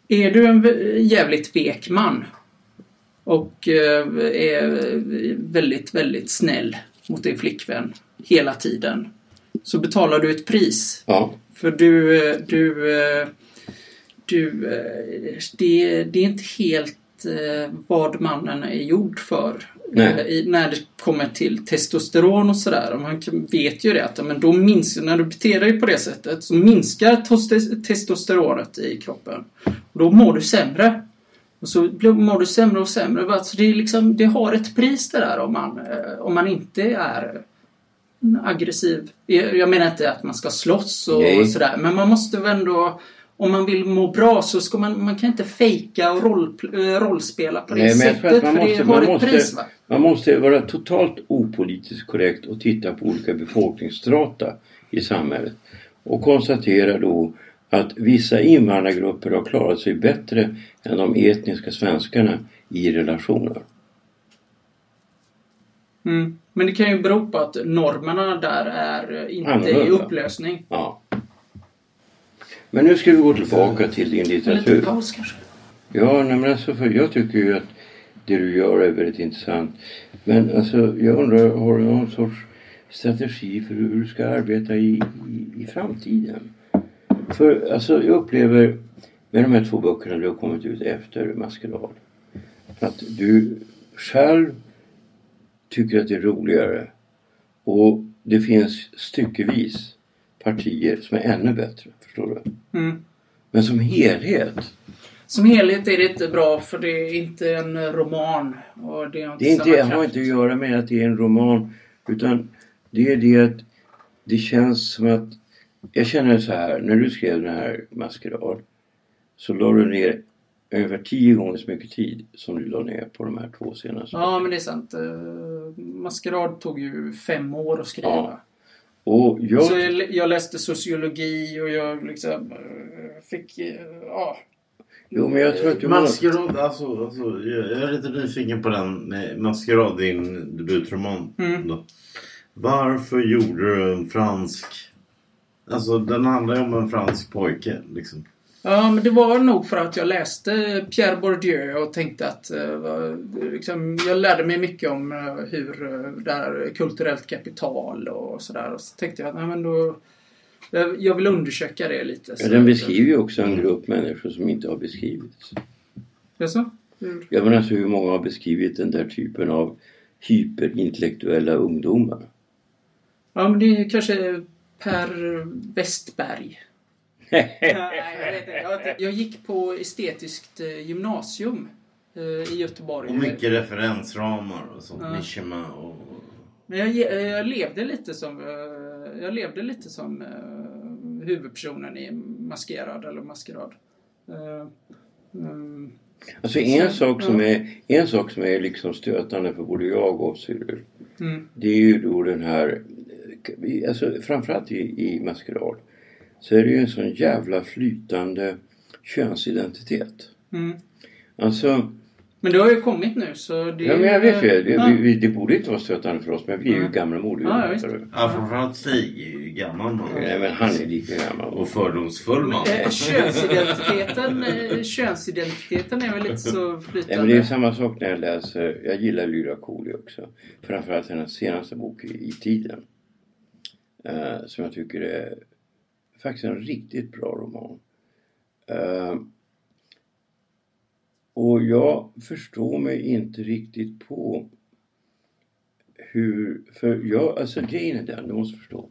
Är du en jävligt vek man och eh, är väldigt, väldigt snäll mot din flickvän hela tiden så betalar du ett pris. Ja. För du, eh, du, eh, du eh, det, det är inte helt vad mannen är gjord för. I, när det kommer till testosteron och sådär. Man vet ju det att men då minskar, när du beter dig på det sättet så minskar tos- testosteronet i kroppen. Och då mår du sämre. Och så mår du sämre och sämre. Alltså det, är liksom, det har ett pris det där om man, om man inte är aggressiv. Jag menar inte att man ska slåss och Nej. sådär. Men man måste väl ändå om man vill må bra så ska man, man kan inte fejka och roll, eh, rollspela på det Nej, sättet. man för måste, det har man, ett måste, pris va? man måste vara totalt opolitiskt korrekt och titta på olika befolkningsstrata i samhället. Och konstatera då att vissa invandrargrupper har klarat sig bättre än de etniska svenskarna i relationer. Mm. Men det kan ju bero på att normerna där är eh, inte i upplösning. Ja. Men nu ska vi gå tillbaka till din En liten litteratur. paus kanske. Ja, nej, men alltså för jag tycker ju att det du gör är väldigt intressant. Men alltså jag undrar, har du någon sorts strategi för hur du ska arbeta i, i, i framtiden? För alltså jag upplever med de här två böckerna du har kommit ut efter Maskerad att du själv tycker att det är roligare och det finns styckevis partier som är ännu bättre. Förstår du? Mm. Men som helhet Som helhet är det inte bra för det är inte en roman. Och det har inte, Det är inte, samma har inte att göra med att det är en roman. Utan det är det att det känns som att... Jag känner så här, när du skrev den här Maskerad så la du ner ungefär tio gånger så mycket tid som du la ner på de här två senaste. Ja, men det är sant. Eh, Maskerad tog ju fem år att skriva. Ja. Och jag... Så jag, jag läste sociologi och jag liksom eh, fick... eh, Ja. Jo, men jag tror att du... Maskerad, alltså, alltså jag är lite nyfiken på den. Maskerad, din debutroman. Mm. Då. Varför gjorde du en fransk... Alltså den handlar ju om en fransk pojke liksom. Ja, men det var nog för att jag läste Pierre Bourdieu och tänkte att eh, liksom, jag lärde mig mycket om eh, hur eh, det här kulturellt kapital och sådär. Och så tänkte jag att nej, men då, jag, vill undersöka det lite. Ja, den beskriver ju också en grupp människor som inte har beskrivits. Jaså? Jag menar alltså hur många har beskrivit den där typen av hyperintellektuella ungdomar? Ja, men det är kanske Per Westberg. Nej, jag, vet inte. jag, har inte- jag gick på estetiskt eh, gymnasium eh, i Göteborg. Och mycket referensramar och sånt. Ja. Mishima och... Men jag, eh, jag levde lite som, jag levde lite som huvudpersonen i Maskerad eller Maskerad. Mm, Alltså en Så, sak, som ja. är, en sak som är liksom stötande för både jag och Cyril. Mm. Det är ju då den här, alltså framförallt i, i maskerad. Så är det ju en sån jävla flytande könsidentitet. mm. Alltså, Men det har ju kommit nu så det... ja, men jag vet ju, det, Ja. vi, vi, det borde inte vara stötande för oss men vi är ju Ja. gammalmodiga. Ja, ja, visst. Ja, framförallt Stig är ju gammal man. Nej men han är lika gammal. Och fördomsfull man. Eh, Könsidentiteten, eh, könsidentiteten är väl lite så Nej, flytande. men det är samma sak när jag läser, jag gillar Lyra Cooley också. Framförallt hennes senaste bok i, i Tiden. Eh, som jag tycker är faktiskt en riktigt bra roman. Eh, och jag förstår mig inte riktigt på hur, för jag, alltså grejen är den, du måste förstå.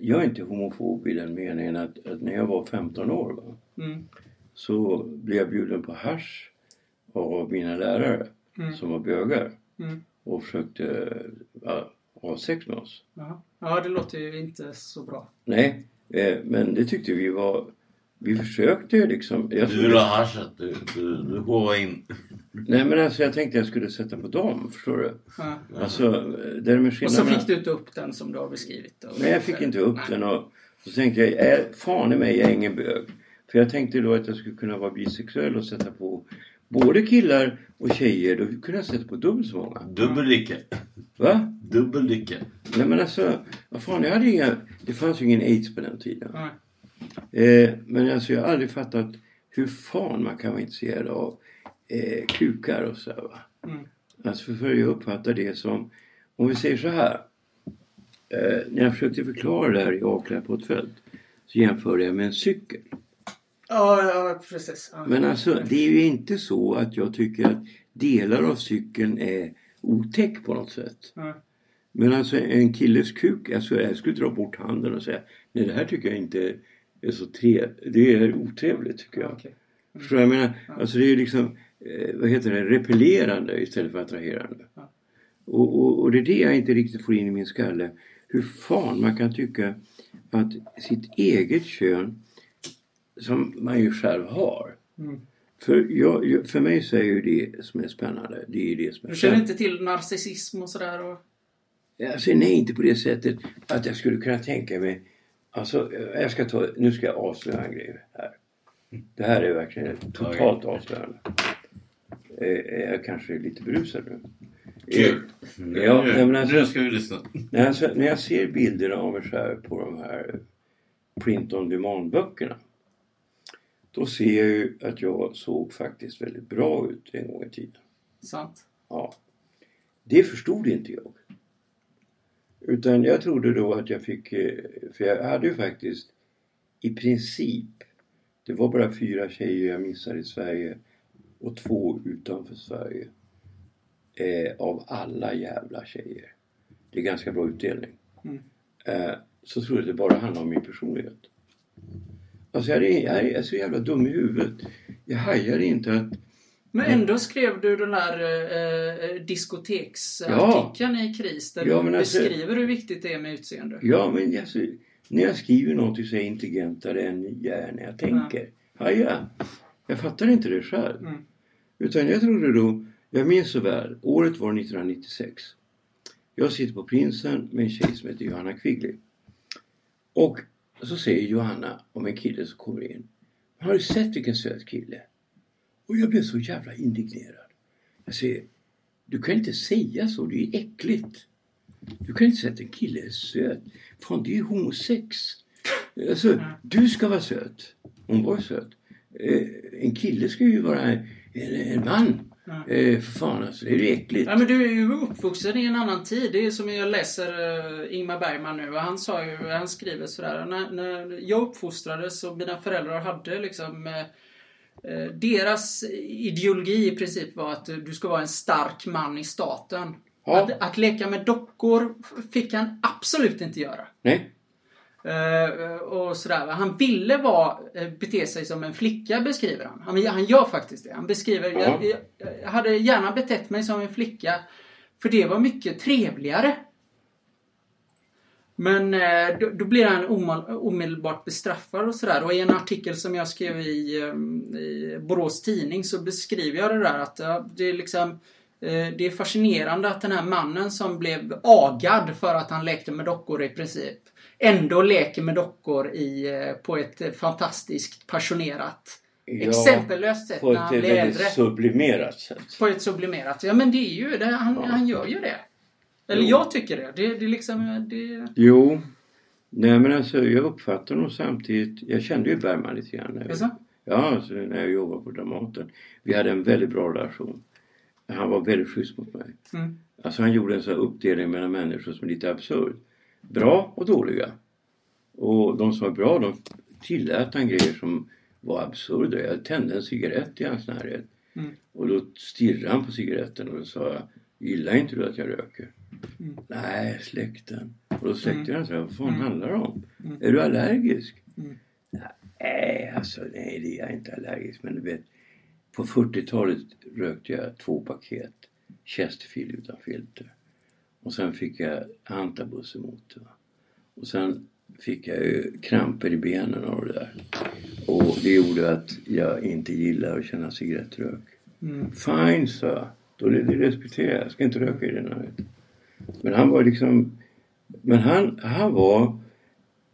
Jag är inte homofob i den meningen att, att när jag var 15 år va, Mm. så blev jag bjuden på hasch av mina lärare Mm. som var bögar Mm. och försökte ja, ha sex med oss. Ja. ja, det låter ju inte så bra. Nej, eh, men det tyckte vi var... Vi försökte ju liksom... Jag Du trodde- vill ha haschet. Du, du, du hovar in. Nej men alltså jag tänkte jag skulle sätta på dem, förstår du? Ja. Alltså, där med Och så fick du inte upp den som du har beskrivit. Och- Nej, jag fick inte upp Nej. den och så tänkte jag, är, fan i mig, jag är ingen bög. För jag tänkte då att jag skulle kunna vara bisexuell och sätta på både killar och tjejer. Då kunde jag sätta på dubbelt så många. Dubbel lycka. Va? Dubbel lycka. Nej men alltså, vad fan, jag hade inga... Det fanns ju ingen aids på den tiden. Nej. Eh, men alltså jag har aldrig fattat hur fan man kan vara intresserad av eh, kukar och så va. Mm. Alltså för jag uppfattar det som, om vi säger så här. Eh, när jag försökte förklara det här i Akla på ett fält så jämförde jag med en cykel. Ja, ja precis. Ja. Men alltså det är ju inte så att jag tycker att delar av cykeln är otäck på något sätt. Ja. Men alltså en killes kuk, alltså jag skulle dra bort handen och säga nej det här tycker jag inte är så trevligt. Det är otrevligt tycker jag. Förstår du vad jag menar? Alltså det är liksom, eh, vad heter det, repellerande istället för attraherande. Ja. Och, och, och det är det jag inte riktigt får in i min skalle. Hur fan man kan tycka att sitt eget kön, som man ju själv har. Mm. För, jag, jag- för mig så är ju det som är spännande, det är ju det som är Du känner inte till narcissism och sådär? Och... Alltså nej, inte på det sättet att jag skulle kunna tänka mig Alltså, jag ska ta, nu ska jag avslöja en grej här. Det här är verkligen ett totalt avslöjande. Eh, är jag kanske lite berusad nu? Kul. Eh, Ja, nu, nej, men alltså- nu ska vi lyssna. När, alltså, när jag ser bilderna av mig så här på de här print on demand böckerna. Då ser jag ju att jag såg faktiskt väldigt bra ut en gång i tiden. Sant. Ja. Det förstod inte jag. Utan jag trodde då att jag fick, eh, för jag hade ju faktiskt i princip, det var bara fyra tjejer jag missade i Sverige och två utanför Sverige. Eh, av alla jävla tjejer. Det är ganska bra utdelning. Mm. Eh, så trodde jag att det bara handlade om min personlighet. Alltså jag är, jag är så jävla dum i huvudet. Jag hajade inte att Men ändå skrev du den här eh, eh, diskoteksartikeln i KRIS där Ja, du alltså- beskriver hur viktigt det är med utseende. Ja, men alltså, när jag skriver någonting så är jag intelligentare än jag är när jag tänker. Haja! Jag fattar inte det själv. Mm. Utan jag trodde då, jag minns så väl, året var 1996. Jag sitter på Prinsen med en tjej som heter Johanna Quigley. Och och så säger Johanna om en kille som kommer in. Har du sett vilken söt kille? Och jag blev så jävla indignerad. Jag säger, du kan inte säga så, det är ju äckligt. Du kan inte säga att en kille är söt. Fan, det är ju homosex. Alltså, du ska vara söt. Hon var söt. Eh, en kille ska ju vara en, en man. Eh, för fan alltså, det är ju äckligt. Ja, men du är ju uppvuxen i en annan tid. Det är som jag läser uh, Ingmar Bergman nu. Och han sa ju, han skriver sådär. När, när jag uppfostrades och mina föräldrar hade liksom eh, eh, deras ideologi i princip var att du ska vara en stark man i staten. Ja. Att, att leka med dockor fick han absolut inte göra. Nej. Eh, och sådär. Han ville vara, eh, bete sig som en flicka beskriver han. Han, han gör faktiskt det. Han beskriver, Ja. jag, jag, hade gärna betett mig som en flicka för det var mycket trevligare. Men eh, då, då blir han omedelbart bestraffad och sådär. Och i en artikel som jag skrev i, i Borås Tidning så beskriver jag det där att det är liksom det är fascinerande att den här mannen som blev agad för att han lekte med dockor i princip ändå leker med dockor i, eh, på ett eh, fantastiskt passionerat Ja, exempellöst sätt när han blir väldigt äldre. sublimerat sätt. På ett sublimerat. Ja men det är ju det. Han, han gör ju det. Eller Jo. jag tycker det. Det, det liksom... Det, Jo. Nej men alltså jag uppfattar nog samtidigt. Jag kände ju Bergman lite grann. när jag-? Ja, alltså, när jag jobbade på Dramaten. Vi hade en väldigt bra relation. Han var väldigt schysst mot mig. Mm. Alltså han gjorde en sån här uppdelning mellan människor som är lite absurd. Bra och dåliga. Och de som var bra de tillät han grejer som var absurda. Jag tände en cigarett i hans närhet. Mm. Och då stirrade han på cigaretten och då sa jag Gillar inte du att jag röker? Mm. Nej, släck den. Och då släckte Mm. den så här, vad fan Mm. handlar det om? Mm. Är du allergisk? Mm. Nej, alltså nej, det är jag inte allergisk. Men du vet, på 40-talet rökte jag två paket Chesterfield utan filter. Och sen fick jag antabus emot det. Och sen fick jag ju kramper i benen och det där. Och det gjorde att jag inte gillar att känna cigarettrök. Mm. Fine, sa jag. Då det, det respekterar jag. Jag ska inte röka i den här. Men han var liksom... Men han, han var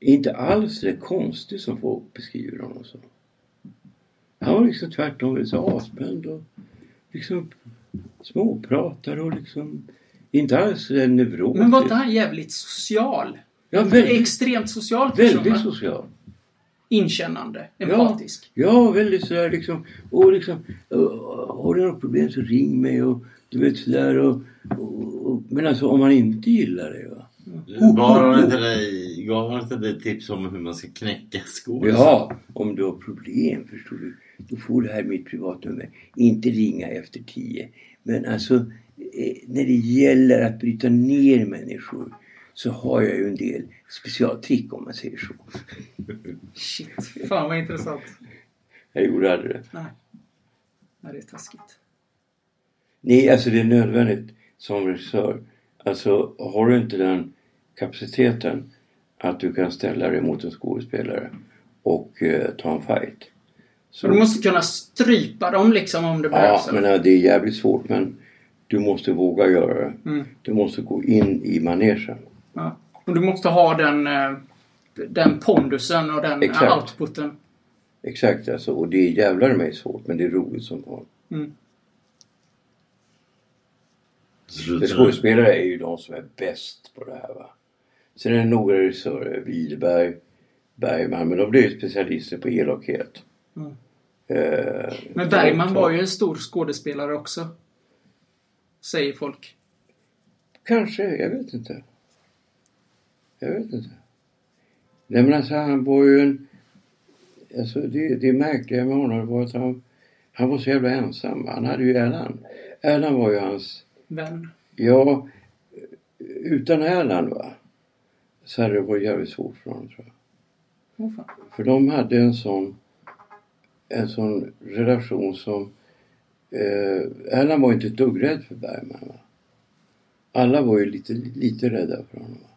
inte alls det konstig som folk beskriver honom som. Han var liksom tvärtom så avspänd och liksom småpratare och liksom inte alls eh, neurotisk. men var inte han jävligt social? Ja, väldigt, Extremt social person. väldigt social. Inkännande. Empatisk. Ja, väldigt sådär liksom. Och liksom "Åh, har du något problem så ring mig och du vet sådär och, och, och Men alltså om man inte gillar det va. Gav han inte dig, gav han inte dig tips om hur man ska knäcka skor? Ja, om du har problem förstår du. Då får du här mitt privatnummer. Inte ringa efter tio. Men alltså när det gäller att bryta ner människor så har jag ju en del specialtrick om man säger så. Shit. Fan vad intressant. Jag gjorde aldrig det. Nej. Nej, det är taskigt. Nej, alltså det är nödvändigt som regissör. Alltså har du inte den kapaciteten att du kan ställa dig mot en skådespelare och eh, ta en fight. Så du måste kunna strypa dem liksom om det Ja, behövs. men eh, det är jävligt svårt men du måste våga göra det. Mm. Du måste gå in i manegen. Ja. Och du måste ha den, eh, den pondusen och den Exakt. outputen. Exakt alltså. Och det är jävlar mig svårt men det är roligt som fan. Mm. Skådespelare är ju de som är bäst på det här va. Sen är det några regissörer, Widerberg, Bergman, men de blir ju specialister på elakhet. Mm. Eh, Men Bergman var ju en stor skådespelare också. Säger folk. Kanske, jag vet inte. Jag vet inte. Nej men alltså han var ju en... Alltså det, det märkliga med honom var att han, han var så jävla ensam. Han hade ju Erland. Erland var ju hans... Vän. Ja, utan Erland va. Så hade det varit jävligt svårt för honom tror jag. Fan. För de hade en sån, en sån relation som... Eh, Erland var inte ett dugg rädd för Bergman. Va? Alla var ju lite, lite rädda för honom. Va?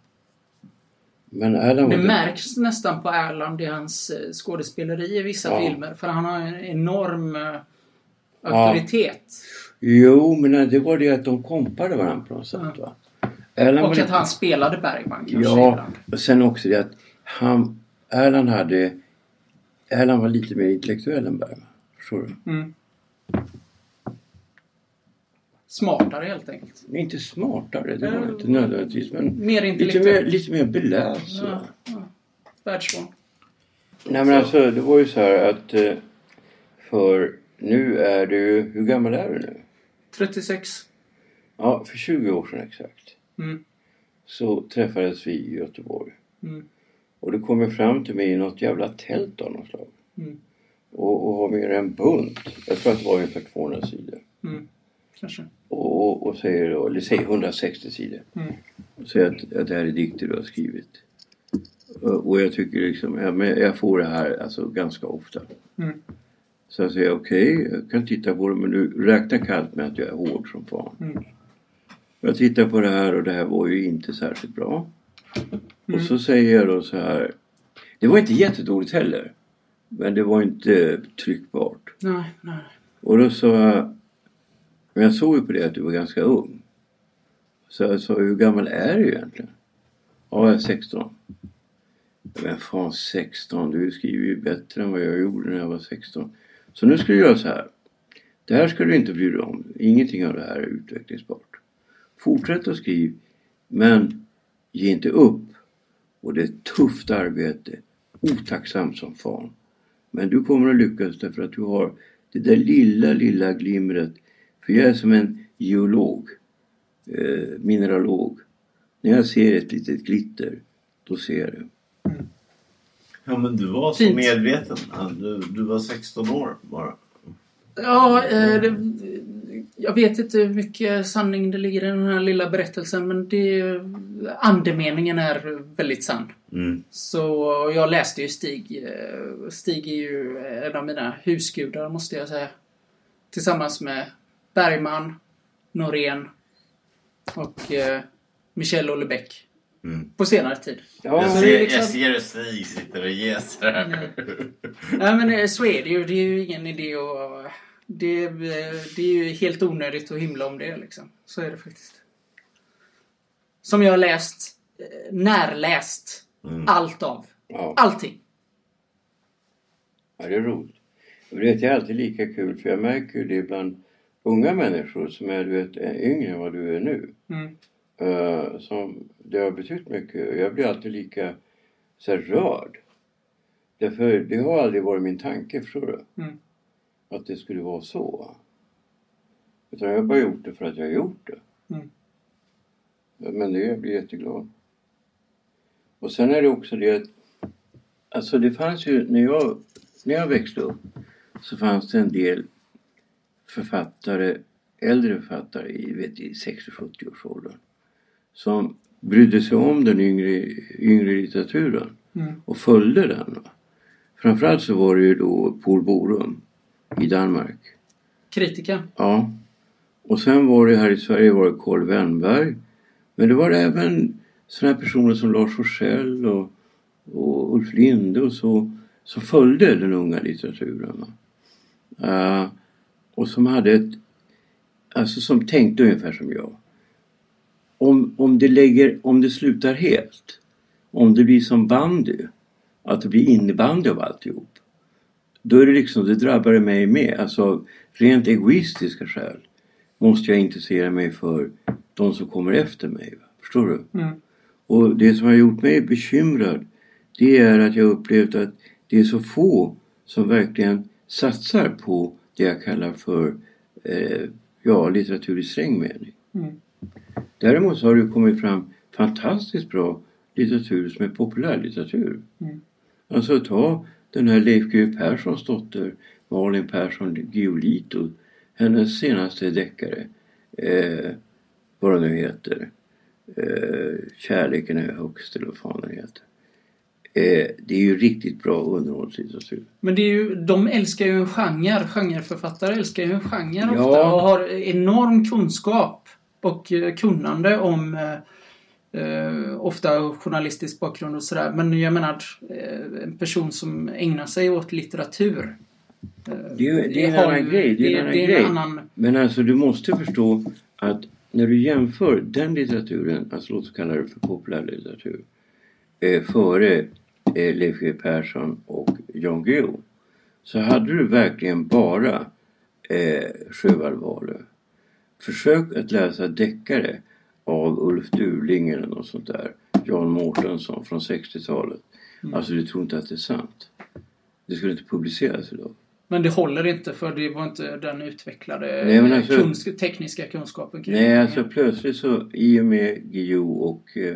Men Erland var Det märks nästan på Erland i hans eh, skådespeleri i vissa Ja. filmer. För han har en enorm eh, auktoritet. Jo, men det var det att de kompade varandra på något sätt. Va? Erland Och att lite- han spelade Bergman kanske Ja, ibland. och sen också det att han, Erland hade... Erland var lite mer intellektuell än Bergman. Förstår du? Mm. Smartare helt enkelt. Inte smartare, det var inte nödvändigtvis. Men Mer lite mer, lite mer beläst. Ja, ja. Världsvan. Nej men alltså det var ju så här att eh, för nu är du, hur gammal är du nu? 36. Ja, för 20 år sedan exakt. Mm. Så träffades vi i Göteborg. Mm. Och det kom fram till mig i något jävla tält av något slag. Mm. Och, och har med en bunt. Jag tror att det var ungefär 200 sidor. Mm. Kanske. Och, och, säger då, eller säger 160 sidor. Mm. Säger att, att det här är dikter du har skrivit. Och jag tycker liksom, ja, men jag får det här alltså ganska ofta. Mm. Så jag säger okej, jag kan titta på det men du räknar kallt med att jag är hård som fan. Mm. Jag tittar på det här och det här var ju inte särskilt bra. Mm. Och så säger jag då så här. Det var inte jättedåligt heller. Men det var inte tryckbart. Nej, nej. Och då sa jag. Men jag såg ju på det att du var ganska ung. Så jag sa, hur gammal är du egentligen? Ja, jag är 16. Men fan 16, du skriver ju bättre än vad jag gjorde när jag var 16. Så nu ska du göra så här. Det här ska du inte bry dig om. Ingenting av det här är utvecklingsbart. Fortsätt att skriva. Men ge inte upp. Och det är ett tufft arbete. Otacksamt som fan. Men du kommer att lyckas därför att du har det där lilla, lilla glimret. För jag är som en geolog. Eh, mineralog. När jag ser ett litet glitter, då ser jag det. Ja men du var så Fint. medveten. Du, du var 16 år bara. Ja, eh, det, jag vet inte hur mycket sanning det ligger i den här lilla berättelsen men det, andemeningen är väldigt sann. Mm. Så jag läste ju Stig. eh, Stig är ju en av mina husgudar måste jag säga. Tillsammans med Bergman, Norén och eh, Michel Houellebecq. Mm. På senare tid. Ja, Jag det ser, liksom- jag ser hur Stig sitter och jäser här. Nej men eh, så är det ju. Det är ju ingen idé att... Det, eh, det är ju helt onödigt att hymla om det liksom. Så är det faktiskt. Som jag har läst, eh, närläst, Mm. allt av. Ja. Allting. Ja, det är roligt. Och det är alltid lika kul för jag märker ju det bland unga människor som är du vet, yngre än vad du är nu. Mm. Eh, som det har betytt mycket. Jag blir alltid lika så här, rörd. Därför det har aldrig varit min tanke, förstår du? Mm. Att det skulle vara så. Utan jag har bara gjort det för att jag har gjort det. Mm. Men det, jag blir jätteglad. Och sen är det också det att Alltså det fanns ju, när jag, när jag växte upp så fanns det en del författare, äldre författare i, vet, i 60-70 års åldern som brydde sig om den yngre, yngre litteraturen Mm. och följde den. Va? Framförallt så var det ju då Paul Borum i Danmark. Kritiker. Ja. Och sen var det här i Sverige var det Carl Wennberg. Men det var även sådana personer som Lars Forssell och, och Ulf Linde och så som följde den unga litteraturen. Va? Och som hade ett alltså som tänkte ungefär som jag. Om, om, det lägger, om det slutar helt, om det blir som bandy, att det blir innebandy av alltihop. Då är det liksom, det drabbar mig med. Alltså rent egoistiska skäl måste jag intressera mig för de som kommer efter mig. Förstår du? Mm. Och det som har gjort mig bekymrad det är att jag upplevt att det är så få som verkligen satsar på det jag kallar för eh, ja, litteratur i sträng mening. Mm. Däremot har det kommit fram fantastiskt bra litteratur som är populärlitteratur. Mm. Alltså ta den här Leif GW Perssons dotter Malin Persson Giolito. Hennes senaste deckare. Eh, vad den nu heter. Eh, Kärleken är högst eller vad fan den heter. Eh, det är ju riktigt bra underhållslitteratur. Men det är ju, de älskar ju en genre. Genreförfattare älskar ju en genre Ja. ofta och har enorm kunskap och eh, kunnande om eh, eh, ofta journalistisk bakgrund och sådär. Men jag menar en person som ägnar sig åt litteratur. eh, Det är, det är en har annan grej. Det är en annan det är grej. en annan... Men alltså du måste förstå att när du jämför den litteraturen, alltså låt oss kalla det för populärlitteratur, eh, före Leif G Persson och Jan Guillou så hade du verkligen bara eh, Sjöwall. Försök att läsa deckare av Ulf Durling eller något sånt där. Jan Mårtensson från 60-talet. Mm. Alltså du tror inte att det är sant. Det skulle inte publiceras idag. Men det håller inte för det var inte den utvecklade Nej, alltså- kunsk- tekniska kunskapen kring Nej, alltså plötsligt så i och med Guillou och... eh, eh,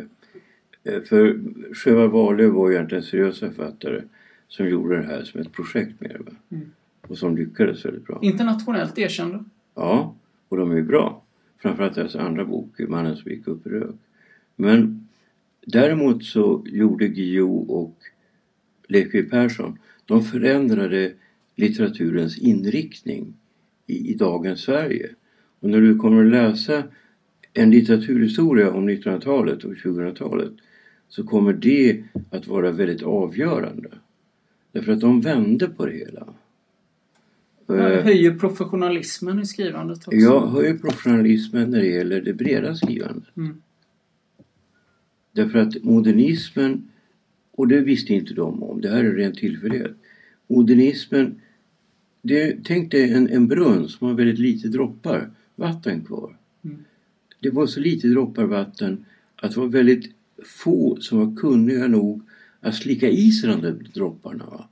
För Sjöwall Wahlöö var ju egentligen en seriös författare som gjorde det här som ett projekt med det. Mm. Och som lyckades väldigt bra. Internationellt erkända. Ja, och de är bra. Framförallt deras andra bok, Mannen som gick upp i rök. Men Däremot så gjorde Guillou och Leif Persson, de förändrade litteraturens inriktning i, i dagens Sverige. Och när du kommer att läsa en litteraturhistoria om 1900-talet och 2000-talet så kommer det att vara väldigt avgörande. Därför att de vände på det hela. Man Eh, höjer professionalismen i skrivandet också. Jag höjer professionalismen när det gäller det breda skrivandet. Mm. Därför att modernismen, och det visste inte de om, det här är ren tillfällighet. Modernismen, det, tänk dig en, en brunn som har väldigt lite droppar vatten kvar. Mm. Det var så lite droppar vatten att det var väldigt få som var kunniga nog att slicka i sig de där dropparna. Va?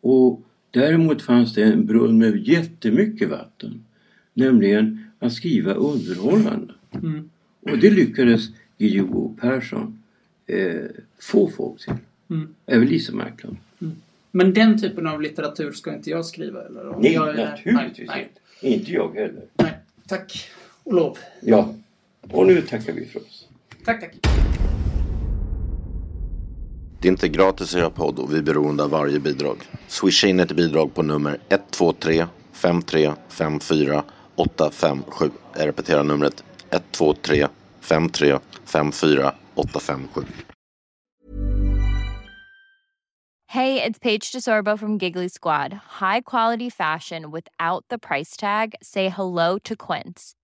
Och däremot fanns det en brunn med jättemycket vatten. Nämligen att skriva underhållande. Mm. Och det lyckades Guillou Persson eh, få folk till. Mm. Även Lisa Marklund. Men den typen av litteratur ska inte jag skriva? Eller? Om Nej, jag är- naturligtvis nej, inte. Inte jag heller. nej. Tack och lov. Ja. Och nu tackar vi för oss. Tack, tack. Det är inte gratis att göra podd och vi är beroende av varje bidrag. Swisha in ett bidrag på nummer 123 5354 857. Jag repeterar numret 123 5354 857. det är Paige DeSorbo från Giggly Squad. High quality fashion without the price tag. Say hello to Quince.